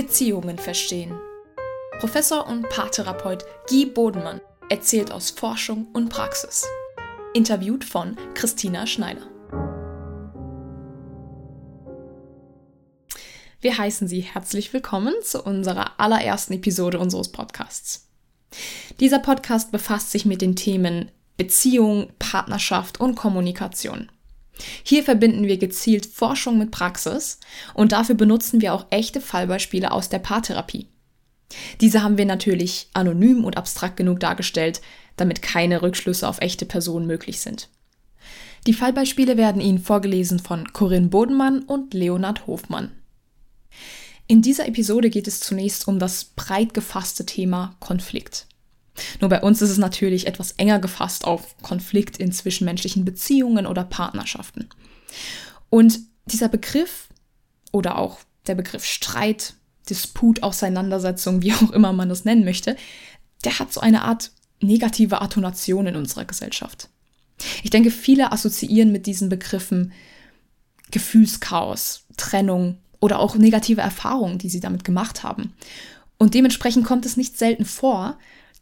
Beziehungen verstehen. Professor und Paartherapeut Guy Bodenmann erzählt aus Forschung und Praxis. Interviewt von Christina Schneider. Wir heißen Sie herzlich willkommen zu unserer allerersten Episode unseres Podcasts. Dieser Podcast befasst sich mit den Themen Beziehung, Partnerschaft und Kommunikation. Hier verbinden wir gezielt Forschung mit Praxis und dafür benutzen wir auch echte Fallbeispiele aus der Paartherapie. Diese haben wir natürlich anonym und abstrakt genug dargestellt, damit keine Rückschlüsse auf echte Personen möglich sind. Die Fallbeispiele werden Ihnen vorgelesen von Corinne Bodenmann und Leonard Hofmann. In dieser Episode geht es zunächst um das breit gefasste Thema Konflikt. Nur bei uns ist es natürlich etwas enger gefasst auf Konflikt in zwischenmenschlichen Beziehungen oder Partnerschaften. Und dieser Begriff oder auch der Begriff Streit, Disput, Auseinandersetzung, wie auch immer man das nennen möchte, der hat so eine Art negative Attonation in unserer Gesellschaft. Ich denke, viele assoziieren mit diesen Begriffen Gefühlschaos, Trennung oder auch negative Erfahrungen, die sie damit gemacht haben. Und dementsprechend kommt es nicht selten vor,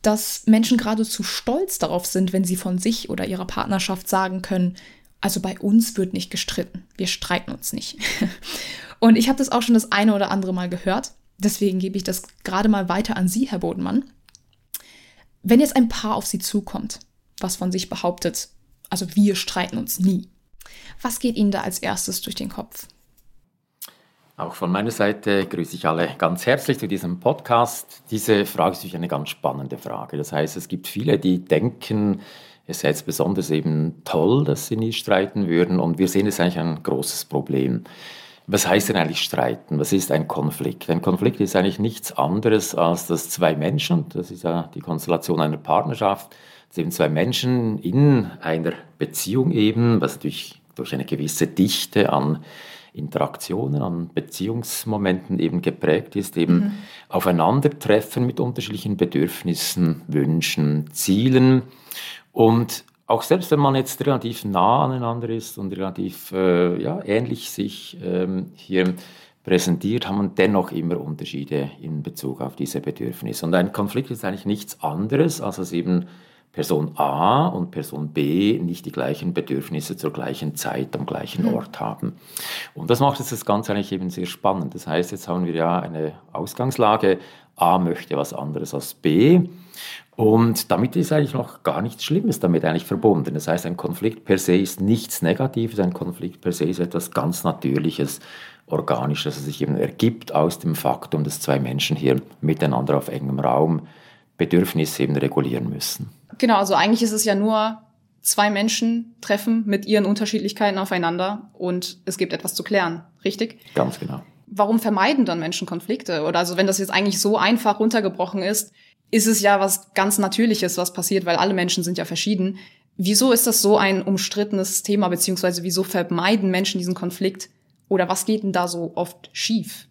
dass Menschen geradezu stolz darauf sind, wenn sie von sich oder ihrer Partnerschaft sagen können, also bei uns wird nicht gestritten, wir streiten uns nicht. Und ich habe das auch schon das eine oder andere Mal gehört, deswegen gebe ich das gerade mal weiter an Sie, Herr Bodenmann. Wenn jetzt ein Paar auf Sie zukommt, was von sich behauptet, also wir streiten uns nie, was geht Ihnen da als erstes durch den Kopf? Auch von meiner Seite grüße ich alle ganz herzlich zu diesem Podcast. Diese Frage ist natürlich eine ganz spannende Frage. Das heißt, es gibt viele, die denken, es sei jetzt besonders eben toll, dass sie nie streiten würden. Und wir sehen es eigentlich ein großes Problem. Was heißt denn eigentlich streiten? Was ist ein Konflikt? Ein Konflikt ist eigentlich nichts anderes, als dass zwei Menschen, das ist ja die Konstellation einer Partnerschaft, dass eben zwei Menschen in einer Beziehung eben, was natürlich durch eine gewisse Dichte an Interaktionen, an Beziehungsmomenten eben geprägt ist, eben mhm. aufeinandertreffen mit unterschiedlichen Bedürfnissen, Wünschen, Zielen. Und auch selbst wenn man jetzt relativ nah aneinander ist und relativ äh, ja, ähnlich sich ähm, hier präsentiert, haben wir dennoch immer Unterschiede in Bezug auf diese Bedürfnisse. Und ein Konflikt ist eigentlich nichts anderes, als es eben Person A und Person B nicht die gleichen Bedürfnisse zur gleichen Zeit am gleichen mhm. Ort haben. Und das macht jetzt das Ganze eigentlich eben sehr spannend. Das heißt, jetzt haben wir ja eine Ausgangslage, A möchte was anderes als B. Und damit ist eigentlich noch gar nichts Schlimmes damit eigentlich verbunden. Das heißt, ein Konflikt per se ist nichts Negatives, ein Konflikt per se ist etwas ganz Natürliches, Organisches, das sich eben ergibt aus dem Faktum, dass zwei Menschen hier miteinander auf engem Raum Bedürfnisse eben regulieren müssen. Genau, also eigentlich ist es ja nur zwei Menschen treffen mit ihren Unterschiedlichkeiten aufeinander und es gibt etwas zu klären, richtig? Ganz genau. Warum vermeiden dann Menschen Konflikte? Oder also wenn das jetzt eigentlich so einfach runtergebrochen ist, ist es ja was ganz Natürliches, was passiert, weil alle Menschen sind ja verschieden. Wieso ist das so ein umstrittenes Thema, beziehungsweise wieso vermeiden Menschen diesen Konflikt? Oder was geht denn da so oft schief?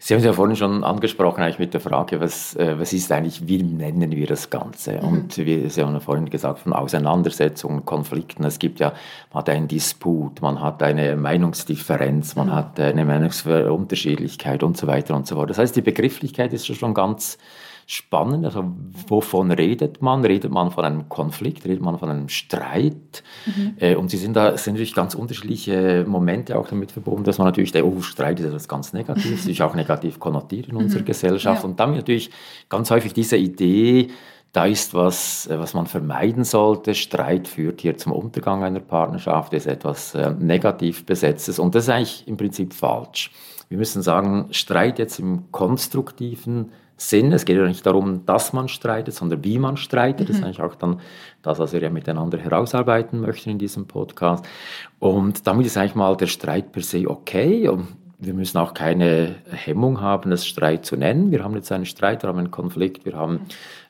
Sie haben es ja vorhin schon angesprochen, eigentlich mit der Frage, was, äh, was ist eigentlich, wie nennen wir das Ganze? Mhm. Und wie Sie haben ja vorhin gesagt, von Auseinandersetzungen, Konflikten. Es gibt ja, man hat einen Disput, man hat eine Meinungsdifferenz, man mhm. hat eine Meinungsunterschiedlichkeit und so weiter und so fort. Das heißt, die Begrifflichkeit ist schon ganz spannend. Also wovon redet man? Redet man von einem Konflikt? Redet man von einem Streit? Mhm. Äh, und sie sind da sind natürlich ganz unterschiedliche Momente auch damit verbunden, dass man natürlich der oh, Streit ist etwas ganz Negatives, ist auch negativ konnotiert in unserer mhm. Gesellschaft. Ja. Und dann natürlich ganz häufig diese Idee, da ist was, äh, was man vermeiden sollte. Streit führt hier zum Untergang einer Partnerschaft, ist etwas äh, negativ besetztes. Und das ist eigentlich im Prinzip falsch. Wir müssen sagen, Streit jetzt im konstruktiven Sinn. Es geht ja nicht darum, dass man streitet, sondern wie man streitet. Mhm. Das ist eigentlich auch dann das, was wir ja miteinander herausarbeiten möchten in diesem Podcast. Und damit ist eigentlich mal der Streit per se okay. Und wir müssen auch keine Hemmung haben, das Streit zu nennen. Wir haben jetzt einen Streit, wir haben einen Konflikt, wir haben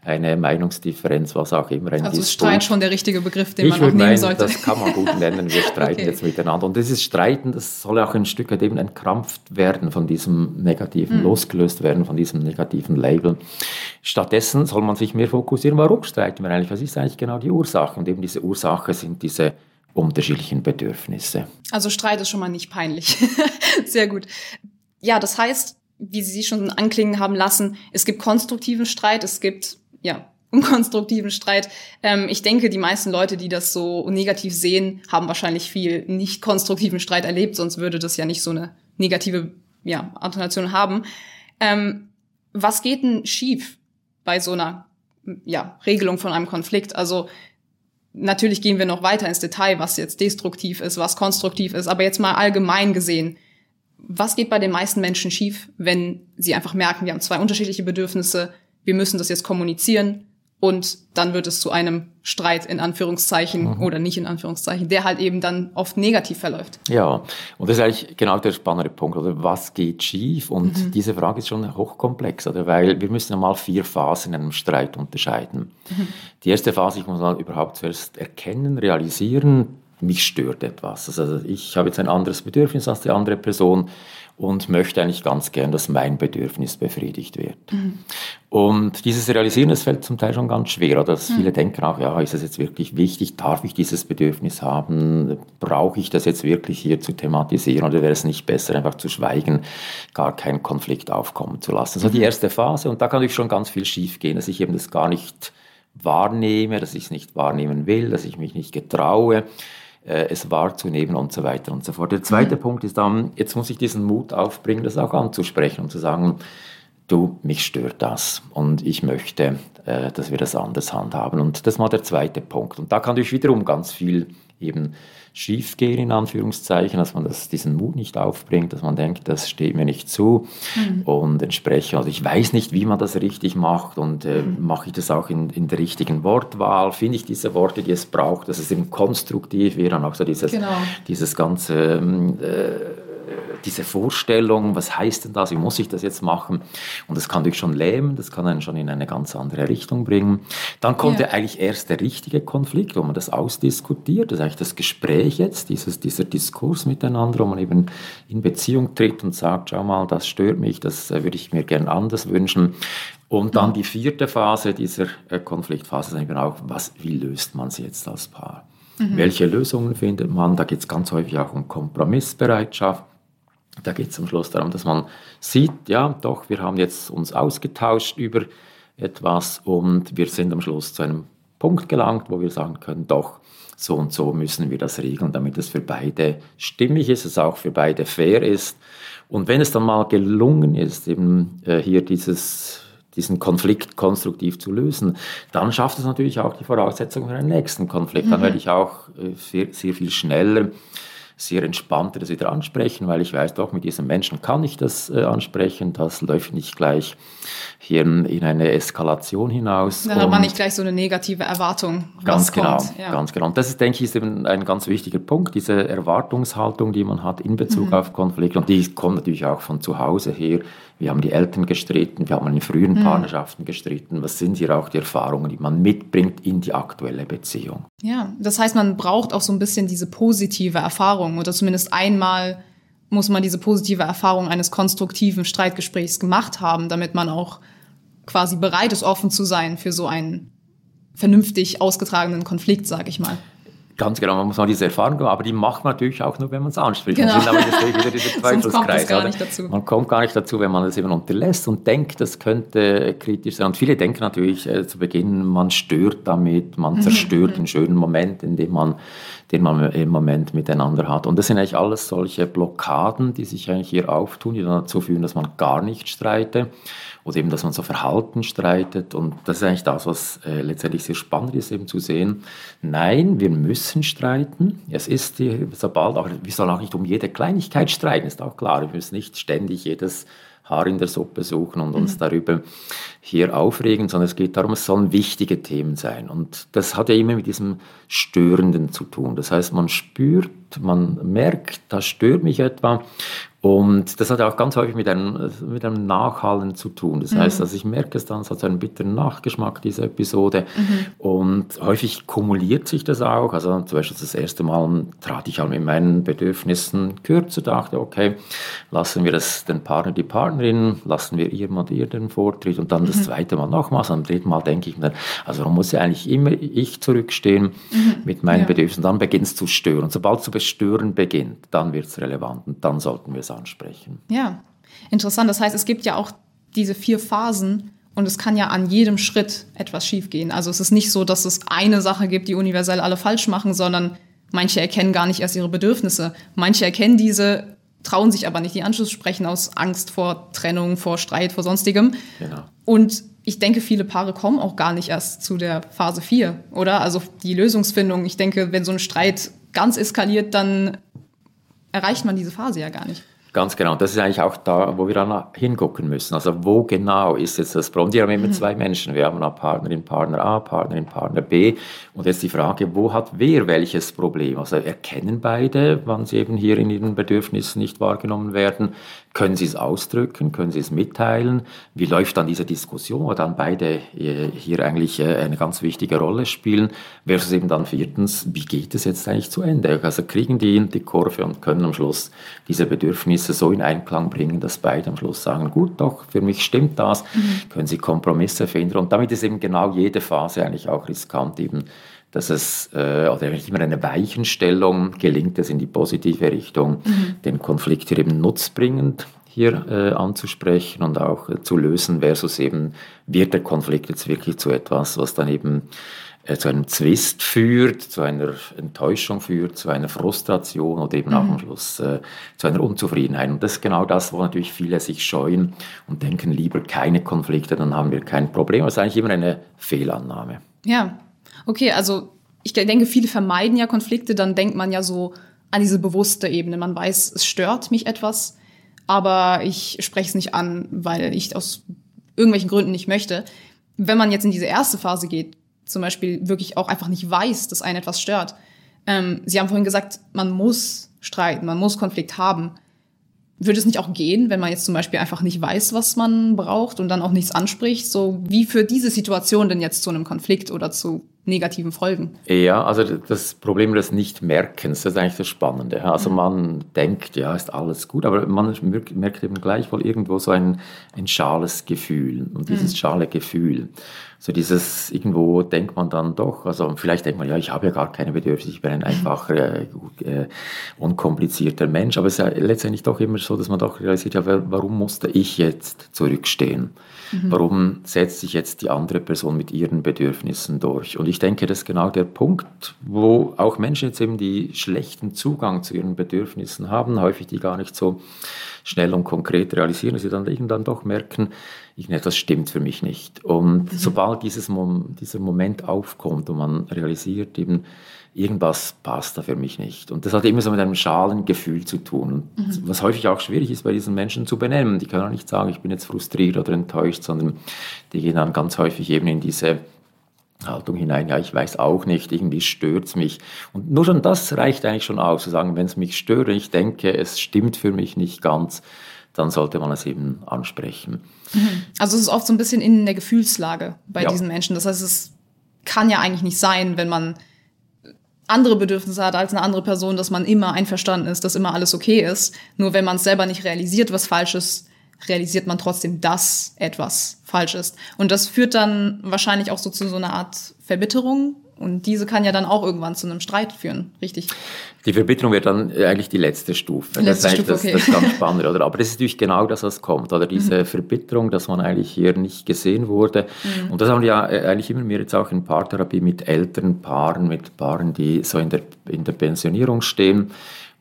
eine Meinungsdifferenz, was auch immer. Ein also ist Streit schon der richtige Begriff, den ich man auch nehmen meinen, sollte. Das kann man gut nennen. Wir streiten okay. jetzt miteinander. Und dieses Streiten, das soll auch ein Stück weit eben entkrampft werden von diesem Negativen, mhm. losgelöst werden von diesem negativen Label. Stattdessen soll man sich mehr fokussieren, warum streiten wir eigentlich? Was ist eigentlich genau die Ursache? Und eben diese Ursache sind diese unterschiedlichen Bedürfnisse. Also Streit ist schon mal nicht peinlich. Sehr gut. Ja, das heißt, wie Sie schon anklingen haben lassen, es gibt konstruktiven Streit, es gibt ja unkonstruktiven Streit. Ähm, ich denke, die meisten Leute, die das so negativ sehen, haben wahrscheinlich viel nicht konstruktiven Streit erlebt, sonst würde das ja nicht so eine negative ja, Intonation haben. Ähm, was geht denn schief bei so einer ja, Regelung von einem Konflikt? Also natürlich gehen wir noch weiter ins Detail, was jetzt destruktiv ist, was konstruktiv ist, aber jetzt mal allgemein gesehen, was geht bei den meisten Menschen schief, wenn sie einfach merken, wir haben zwei unterschiedliche Bedürfnisse, wir müssen das jetzt kommunizieren, und dann wird es zu einem Streit in Anführungszeichen mhm. oder nicht in Anführungszeichen, der halt eben dann oft negativ verläuft. Ja, und das ist eigentlich genau der spannende Punkt, oder was geht schief? Und mhm. diese Frage ist schon hochkomplex, oder weil wir müssen einmal vier Phasen in einem Streit unterscheiden. Mhm. Die erste Phase, ich muss mal überhaupt zuerst erkennen, realisieren, mich stört etwas. Also ich habe jetzt ein anderes Bedürfnis als die andere Person und möchte eigentlich ganz gern, dass mein Bedürfnis befriedigt wird. Mhm. Und dieses Realisieren, das fällt zum Teil schon ganz schwer. Oder dass mhm. viele denken auch, ja, ist das jetzt wirklich wichtig? Darf ich dieses Bedürfnis haben? Brauche ich das jetzt wirklich hier zu thematisieren? Oder wäre es nicht besser, einfach zu schweigen, gar keinen Konflikt aufkommen zu lassen? Also die mhm. erste Phase. Und da kann natürlich schon ganz viel schiefgehen, dass ich eben das gar nicht wahrnehme, dass ich es nicht wahrnehmen will, dass ich mich nicht getraue es wahrzunehmen und so weiter und so fort. Der zweite mhm. Punkt ist dann, jetzt muss ich diesen Mut aufbringen, das auch anzusprechen und zu sagen, du, mich stört das und ich möchte, äh, dass wir das anders handhaben. Und das war der zweite Punkt. Und da kann natürlich wiederum ganz viel eben schiefgehen, in Anführungszeichen, dass man das, diesen Mut nicht aufbringt, dass man denkt, das steht mir nicht zu mhm. und entsprechend, also ich weiß nicht, wie man das richtig macht und äh, mhm. mache ich das auch in, in der richtigen Wortwahl, finde ich diese Worte, die es braucht, dass es eben konstruktiv wäre und auch so dieses, genau. dieses ganze ähm, äh, diese Vorstellung, was heißt denn das, wie muss ich das jetzt machen? Und das kann dich schon lähmen, das kann einen schon in eine ganz andere Richtung bringen. Dann kommt ja, ja eigentlich erst der richtige Konflikt, wo man das ausdiskutiert, das ist eigentlich das Gespräch jetzt, dieses, dieser Diskurs miteinander, wo man eben in Beziehung tritt und sagt, schau mal, das stört mich, das äh, würde ich mir gern anders wünschen. Und dann die vierte Phase dieser äh, Konfliktphase ist eben auch, was, wie löst man sie jetzt als Paar? Mhm. Welche Lösungen findet man? Da geht es ganz häufig auch um Kompromissbereitschaft. Da geht es am Schluss darum, dass man sieht, ja, doch, wir haben jetzt uns ausgetauscht über etwas und wir sind am Schluss zu einem Punkt gelangt, wo wir sagen können, doch, so und so müssen wir das regeln, damit es für beide stimmig ist, es auch für beide fair ist. Und wenn es dann mal gelungen ist, eben äh, hier dieses, diesen Konflikt konstruktiv zu lösen, dann schafft es natürlich auch die Voraussetzung für einen nächsten Konflikt. Mhm. Dann werde ich auch äh, sehr, sehr viel schneller sehr entspannt das wieder ansprechen, weil ich weiß doch, mit diesem Menschen kann ich das äh, ansprechen. Das läuft nicht gleich hier in eine Eskalation hinaus. Dann hat man nicht gleich so eine negative Erwartung. Ganz genau, ja. ganz genau. Und das ist, denke ich, ist eben ein ganz wichtiger Punkt, diese Erwartungshaltung, die man hat in Bezug mhm. auf Konflikte. Und die kommt natürlich auch von zu Hause her. Wir haben die Eltern gestritten, wir haben in frühen mhm. Partnerschaften gestritten. Was sind hier auch die Erfahrungen, die man mitbringt in die aktuelle Beziehung? Ja, das heißt, man braucht auch so ein bisschen diese positive Erfahrung oder zumindest einmal muss man diese positive Erfahrung eines konstruktiven Streitgesprächs gemacht haben, damit man auch quasi bereit ist, offen zu sein für so einen vernünftig ausgetragenen Konflikt, sag ich mal. Ganz genau, man muss mal diese Erfahrung machen, aber die macht man natürlich auch nur, wenn man es anspricht. Genau. Man aber wieder dieser Teufelskreis. kommt Man kommt gar nicht dazu, wenn man es eben unterlässt und denkt, das könnte kritisch sein. Und viele denken natürlich äh, zu Beginn, man stört damit, man mhm. zerstört mhm. den schönen Moment, in dem man, den man im Moment miteinander hat. Und das sind eigentlich alles solche Blockaden, die sich eigentlich hier auftun, die dann dazu führen, dass man gar nicht streitet oder eben, dass man so Verhalten streitet. Und das ist eigentlich das, was äh, letztendlich sehr spannend ist, eben zu sehen. Nein, wir müssen streiten. Es ist sobald auch, wir sollen auch nicht um jede Kleinigkeit streiten, ist auch klar. Wir müssen nicht ständig jedes Haar in der Suppe suchen und uns mhm. darüber hier aufregen, sondern es geht darum, es sollen wichtige Themen sein. Und das hat ja immer mit diesem Störenden zu tun. Das heißt, man spürt, man merkt, das stört mich etwa und das hat auch ganz häufig mit einem, mit einem Nachhallen zu tun. Das mhm. heißt, also ich merke es dann, es hat so einen bitteren Nachgeschmack, diese Episode. Mhm. Und häufig kumuliert sich das auch. Also zum Beispiel das erste Mal trat ich auch mit meinen Bedürfnissen kürzer, dachte, okay, lassen wir das den Partner, die Partnerin, lassen wir ihr mal ihr den Vortritt und dann das mhm. zweite Mal nochmals. Am dritten Mal denke ich mir, also warum muss ja eigentlich immer ich zurückstehen mhm. mit meinen ja. Bedürfnissen? Dann beginnt es zu stören. Und sobald es zu bestören beginnt, dann wird es relevant und dann sollten wir es ansprechen. Ja. Interessant, das heißt, es gibt ja auch diese vier Phasen und es kann ja an jedem Schritt etwas schiefgehen. Also es ist nicht so, dass es eine Sache gibt, die universell alle falsch machen, sondern manche erkennen gar nicht erst ihre Bedürfnisse. Manche erkennen diese, trauen sich aber nicht die Anschluss sprechen aus Angst vor Trennung, vor Streit, vor sonstigem. Genau. Und ich denke, viele Paare kommen auch gar nicht erst zu der Phase 4, oder? Also die Lösungsfindung. Ich denke, wenn so ein Streit ganz eskaliert, dann erreicht man diese Phase ja gar nicht. Ganz genau. Das ist eigentlich auch da, wo wir dann hingucken müssen. Also wo genau ist jetzt das Problem? Wir haben immer mhm. zwei Menschen. Wir haben eine Partnerin, Partner A, Partnerin, Partner B. Und jetzt die Frage, wo hat wer welches Problem? Also erkennen beide, wann sie eben hier in ihren Bedürfnissen nicht wahrgenommen werden? Können sie es ausdrücken? Können sie es mitteilen? Wie läuft dann diese Diskussion, wo dann beide äh, hier eigentlich äh, eine ganz wichtige Rolle spielen? Versus eben dann viertens, wie geht es jetzt eigentlich zu Ende? Also kriegen die die Kurve und können am Schluss diese Bedürfnisse so in Einklang bringen, dass beide am Schluss sagen, gut, doch, für mich stimmt das, mhm. können sie Kompromisse finden. Und damit ist eben genau jede Phase eigentlich auch riskant, eben dass es, äh, oder immer eine Weichenstellung gelingt es in die positive Richtung, mhm. den Konflikt hier eben nutzbringend hier äh, anzusprechen und auch äh, zu lösen, versus eben, wird der Konflikt jetzt wirklich zu etwas, was dann eben äh, zu einem Zwist führt, zu einer Enttäuschung führt, zu einer Frustration oder eben mhm. auch am Schluss äh, zu einer Unzufriedenheit. Und das ist genau das, wo natürlich viele sich scheuen und denken, lieber keine Konflikte, dann haben wir kein Problem. Das ist eigentlich immer eine Fehlannahme. Ja, Okay, also ich denke, viele vermeiden ja Konflikte, dann denkt man ja so an diese bewusste Ebene. Man weiß, es stört mich etwas, aber ich spreche es nicht an, weil ich aus irgendwelchen Gründen nicht möchte. Wenn man jetzt in diese erste Phase geht, zum Beispiel wirklich auch einfach nicht weiß, dass einen etwas stört. Ähm, Sie haben vorhin gesagt, man muss streiten, man muss Konflikt haben. Würde es nicht auch gehen, wenn man jetzt zum Beispiel einfach nicht weiß, was man braucht und dann auch nichts anspricht? So wie für diese Situation denn jetzt zu einem Konflikt oder zu negativen Folgen. Ja, also das Problem des Nichtmerkens, das ist eigentlich das Spannende. Also mhm. man denkt, ja, ist alles gut, aber man merkt eben gleichwohl irgendwo so ein, ein schales Gefühl. Und dieses mhm. schale Gefühl, so dieses, irgendwo denkt man dann doch, also vielleicht denkt man, ja, ich habe ja gar keine Bedürfnisse, ich bin ein einfacher, äh, äh, unkomplizierter Mensch, aber es ist ja letztendlich doch immer so, dass man doch realisiert, ja, warum musste ich jetzt zurückstehen? Mhm. Warum setzt sich jetzt die andere Person mit ihren Bedürfnissen durch? Und ich denke, das ist genau der Punkt, wo auch Menschen jetzt eben die schlechten Zugang zu ihren Bedürfnissen haben, häufig die gar nicht so schnell und konkret realisieren, dass sie dann irgendwann doch merken, etwas stimmt für mich nicht. Und mhm. sobald dieses Mom dieser Moment aufkommt und man realisiert eben, irgendwas passt da für mich nicht. Und das hat immer so mit einem schalen Gefühl zu tun. Mhm. Was häufig auch schwierig ist bei diesen Menschen zu benennen. Die können auch nicht sagen, ich bin jetzt frustriert oder enttäuscht, sondern die gehen dann ganz häufig eben in diese Haltung hinein, ja, ich weiß auch nicht, irgendwie stört es mich. Und nur schon das reicht eigentlich schon aus, zu sagen, wenn es mich stört, ich denke, es stimmt für mich nicht ganz, dann sollte man es eben ansprechen. Mhm. Also es ist oft so ein bisschen in der Gefühlslage bei ja. diesen Menschen. Das heißt, es kann ja eigentlich nicht sein, wenn man andere Bedürfnisse hat als eine andere Person, dass man immer einverstanden ist, dass immer alles okay ist. Nur wenn man es selber nicht realisiert, was falsch ist, realisiert man trotzdem, dass etwas falsch ist. Und das führt dann wahrscheinlich auch so zu so einer Art Verbitterung. Und diese kann ja dann auch irgendwann zu einem Streit führen, richtig? Die Verbitterung wird dann eigentlich die letzte Stufe. Letzte das ist Stufe, das, okay. das ist ganz spannend, oder? Aber das ist natürlich genau das, was kommt, oder? Diese mhm. Verbitterung, dass man eigentlich hier nicht gesehen wurde. Mhm. Und das haben wir ja äh, eigentlich immer mehr jetzt auch in Paartherapie mit älteren Paaren, mit Paaren, die so in der, in der Pensionierung stehen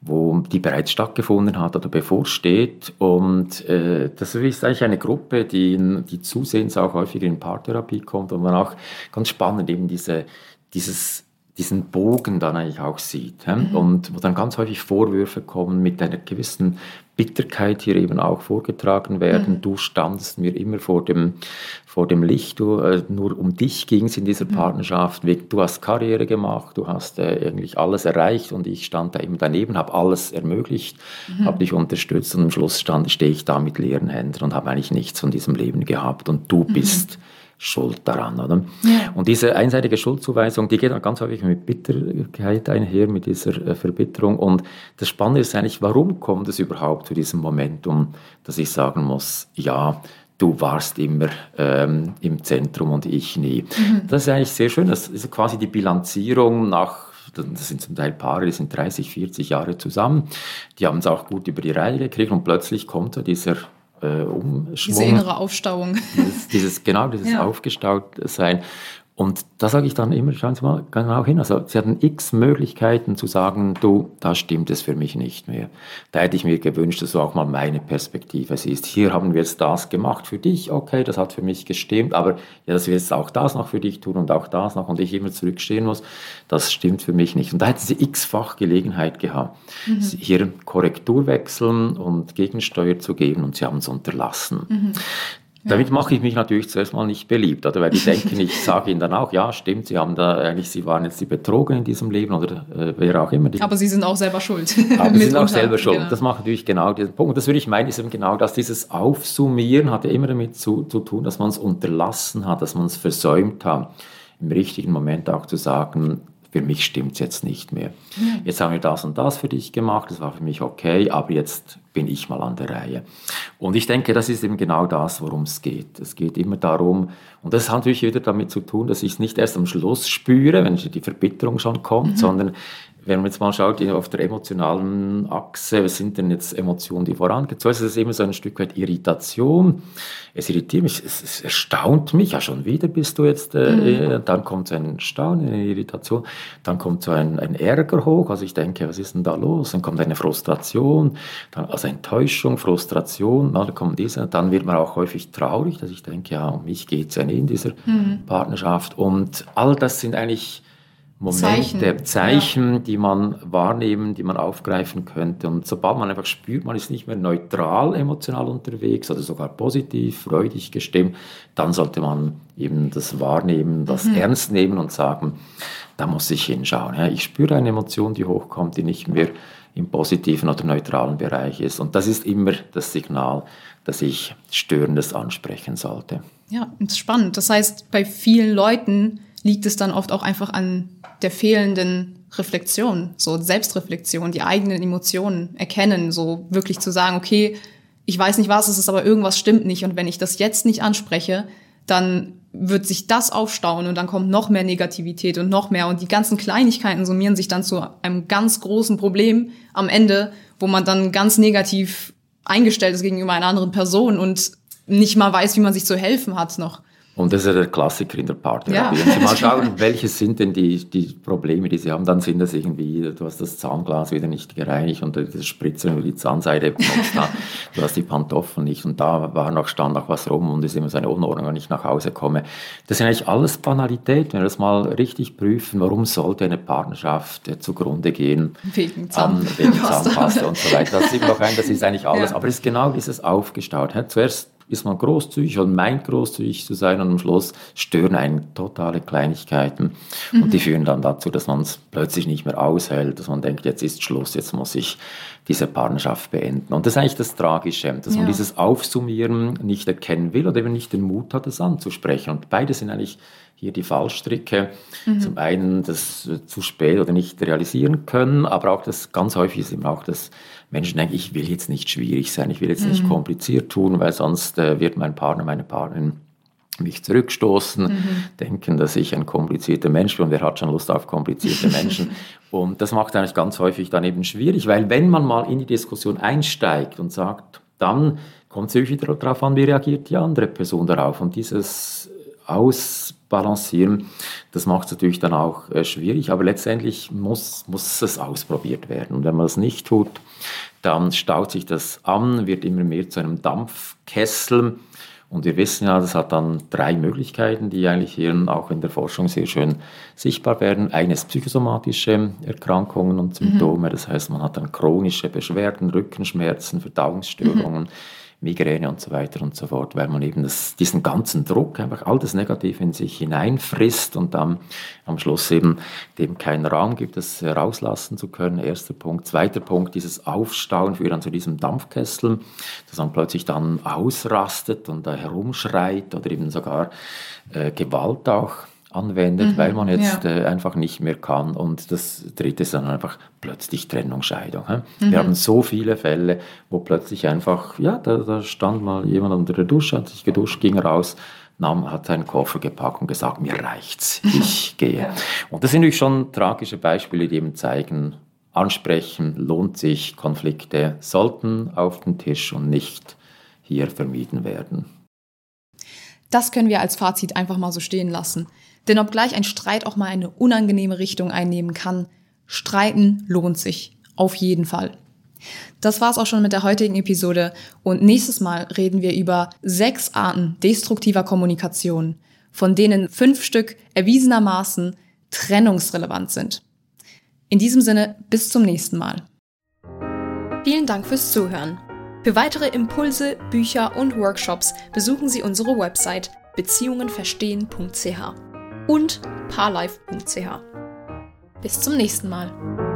wo die bereits stattgefunden hat oder bevorsteht. Und äh, das ist eigentlich eine Gruppe, die, die zusehends auch häufiger in Paartherapie kommt und man auch ganz spannend eben diese, dieses diesen Bogen dann eigentlich auch sieht. Mhm. Und wo dann ganz häufig Vorwürfe kommen mit einer gewissen Bitterkeit hier eben auch vorgetragen werden. Mhm. Du standst mir immer vor dem, vor dem Licht, du, äh, nur um dich ging es in dieser mhm. Partnerschaft. Du hast Karriere gemacht, du hast äh, eigentlich alles erreicht und ich stand da eben daneben, habe alles ermöglicht, mhm. habe dich unterstützt und am Schluss stand, stehe ich da mit leeren Händen und habe eigentlich nichts von diesem Leben gehabt und du mhm. bist schuld daran. Oder? Ja. Und diese einseitige Schuldzuweisung, die geht dann ganz häufig mit Bitterkeit einher, mit dieser äh, Verbitterung. Und das Spannende ist eigentlich, warum kommt es überhaupt zu diesem Momentum, dass ich sagen muss, ja, du warst immer ähm, im Zentrum und ich nie. Mhm. Das ist eigentlich sehr schön. Das ist quasi die Bilanzierung nach das sind zum Teil Paare, die sind 30, 40 Jahre zusammen. Die haben es auch gut über die Reihe gekriegt und plötzlich kommt da dieser äh, umschwungen. Diese innere Aufstauung. Dieses, dieses genau, dieses ja. Aufgestaut-Sein. Und da sage ich dann immer, schauen Sie mal genau hin. Also Sie hatten x Möglichkeiten zu sagen, du, da stimmt es für mich nicht mehr. Da hätte ich mir gewünscht, dass du auch mal meine Perspektive siehst. Hier haben wir jetzt das gemacht für dich, okay, das hat für mich gestimmt, aber ja, dass wir jetzt auch das noch für dich tun und auch das noch und ich immer zurückstehen muss, das stimmt für mich nicht. Und da hätten Sie x-fach Gelegenheit gehabt, mhm. hier Korrektur wechseln und Gegensteuer zu geben und Sie haben es unterlassen. Mhm. Damit mache ich mich natürlich zuerst mal nicht beliebt, oder? Weil die denken, ich sage ihnen dann auch, ja, stimmt, sie haben da eigentlich, sie waren jetzt die Betrogen in diesem Leben oder äh, wer auch immer. Die, aber sie sind auch selber schuld. Aber sie sind auch selber schuld. Genau. Das macht natürlich genau diesen Punkt. Und das würde ich meinen, ist eben genau das, dieses Aufsummieren hat ja immer damit zu, zu tun, dass man es unterlassen hat, dass man es versäumt hat, im richtigen Moment auch zu sagen, für mich stimmt es jetzt nicht mehr. Ja. Jetzt haben wir das und das für dich gemacht, das war für mich okay, aber jetzt bin ich mal an der Reihe. Und ich denke, das ist eben genau das, worum es geht. Es geht immer darum, und das hat natürlich wieder damit zu tun, dass ich es nicht erst am Schluss spüre, wenn die Verbitterung schon kommt, mhm. sondern wenn man jetzt mal schaut, auf der emotionalen Achse, was sind denn jetzt Emotionen, die vorangehen? Zuerst ist es immer so ein Stück weit Irritation. Es irritiert mich, es, es erstaunt mich, ja schon wieder bist du jetzt, äh, mhm. Äh, dann kommt so ein Staunen, eine Irritation, dann kommt so ein, ein Ärger hoch, also ich denke, was ist denn da los? Dann kommt eine Frustration, dann, also Enttäuschung, Frustration, dann kommt diese, dann wird man auch häufig traurig, dass ich denke, ja, um mich geht es ja nicht in dieser mhm. Partnerschaft und all das sind eigentlich Momente, Zeichen, Zeichen ja. die man wahrnehmen, die man aufgreifen könnte. Und sobald man einfach spürt, man ist nicht mehr neutral emotional unterwegs oder sogar positiv, freudig gestimmt, dann sollte man eben das wahrnehmen, das mhm. ernst nehmen und sagen, da muss ich hinschauen. Ja, ich spüre eine Emotion, die hochkommt, die nicht mehr im positiven oder neutralen Bereich ist. Und das ist immer das Signal, dass ich Störendes ansprechen sollte. Ja, das ist spannend. Das heißt, bei vielen Leuten liegt es dann oft auch einfach an der fehlenden Reflexion, so Selbstreflexion, die eigenen Emotionen erkennen, so wirklich zu sagen, okay, ich weiß nicht, was es ist, aber irgendwas stimmt nicht. Und wenn ich das jetzt nicht anspreche, dann wird sich das aufstauen und dann kommt noch mehr Negativität und noch mehr. Und die ganzen Kleinigkeiten summieren sich dann zu einem ganz großen Problem am Ende, wo man dann ganz negativ eingestellt ist gegenüber einer anderen Person und nicht mal weiß, wie man sich zu helfen hat noch. Und das ist ja der Klassiker in der Paartherapie. Ja. Wenn Sie mal schauen, welche sind denn die, die Probleme, die Sie haben, dann sind das irgendwie, du hast das Zahnglas wieder nicht gereinigt und das Spritzen über die Zahnseide du hast die Pantoffeln nicht und da war noch, stand noch was rum und ist immer so eine Unordnung, wenn ich nach Hause komme. Das sind eigentlich alles Banalität, wenn wir das mal richtig prüfen, warum sollte eine Partnerschaft äh, zugrunde gehen? Wegen, Zahn wegen Zahnpasta und so weiter. Das sieht noch ein, das ist eigentlich alles, ja. aber es ist genau dieses aufgestaut. Zuerst ist man großzügig und meint großzügig zu sein und am Schluss stören einen totale Kleinigkeiten mhm. und die führen dann dazu, dass man es plötzlich nicht mehr aushält, dass man denkt, jetzt ist Schluss, jetzt muss ich diese Partnerschaft beenden. Und das ist eigentlich das Tragische, dass ja. man dieses Aufsummieren nicht erkennen will oder eben nicht den Mut hat, es anzusprechen. Und beide sind eigentlich hier die Fallstricke. Mhm. Zum einen das zu spät oder nicht realisieren können, aber auch das ganz häufig ist eben auch das Menschen denken, ich will jetzt nicht schwierig sein, ich will jetzt nicht mhm. kompliziert tun, weil sonst äh, wird mein Partner, meine Partnerin mich zurückstoßen, mhm. denken, dass ich ein komplizierter Mensch bin und wer hat schon Lust auf komplizierte Menschen. und das macht eigentlich ganz häufig dann eben schwierig, weil wenn man mal in die Diskussion einsteigt und sagt, dann kommt es wieder darauf an, wie reagiert die andere Person darauf. Und dieses Ausbalancieren, das macht es natürlich dann auch äh, schwierig, aber letztendlich muss, muss es ausprobiert werden. Und wenn man das nicht tut, dann staut sich das an, wird immer mehr zu einem Dampfkessel. Und wir wissen ja, das hat dann drei Möglichkeiten, die eigentlich hier auch in der Forschung sehr schön sichtbar werden. Eines psychosomatische Erkrankungen und Symptome, mhm. das heißt, man hat dann chronische Beschwerden, Rückenschmerzen, Verdauungsstörungen. Mhm Migräne und so weiter und so fort, weil man eben das, diesen ganzen Druck, einfach all das Negative in sich hineinfrisst und dann am Schluss eben dem keinen Raum gibt, das rauslassen zu können. Erster Punkt. Zweiter Punkt, dieses Aufstauen führt dann zu diesem Dampfkessel, das dann plötzlich dann ausrastet und da herumschreit oder eben sogar äh, Gewalt auch anwendet, mhm, weil man jetzt ja. äh, einfach nicht mehr kann. Und das dritte ist dann einfach plötzlich Trennung, Scheidung. Mhm. Wir haben so viele Fälle, wo plötzlich einfach, ja, da, da stand mal jemand unter der Dusche, hat sich geduscht, ging raus, nahm, hat seinen Koffer gepackt und gesagt, mir reicht's, ich gehe. Ja. Und das sind natürlich schon tragische Beispiele, die eben zeigen, ansprechen lohnt sich, Konflikte sollten auf den Tisch und nicht hier vermieden werden. Das können wir als Fazit einfach mal so stehen lassen. Denn obgleich ein Streit auch mal eine unangenehme Richtung einnehmen kann, Streiten lohnt sich. Auf jeden Fall. Das war's auch schon mit der heutigen Episode und nächstes Mal reden wir über sechs Arten destruktiver Kommunikation, von denen fünf Stück erwiesenermaßen trennungsrelevant sind. In diesem Sinne, bis zum nächsten Mal. Vielen Dank fürs Zuhören. Für weitere Impulse, Bücher und Workshops besuchen Sie unsere Website beziehungenverstehen.ch und parlife.ch. Bis zum nächsten Mal.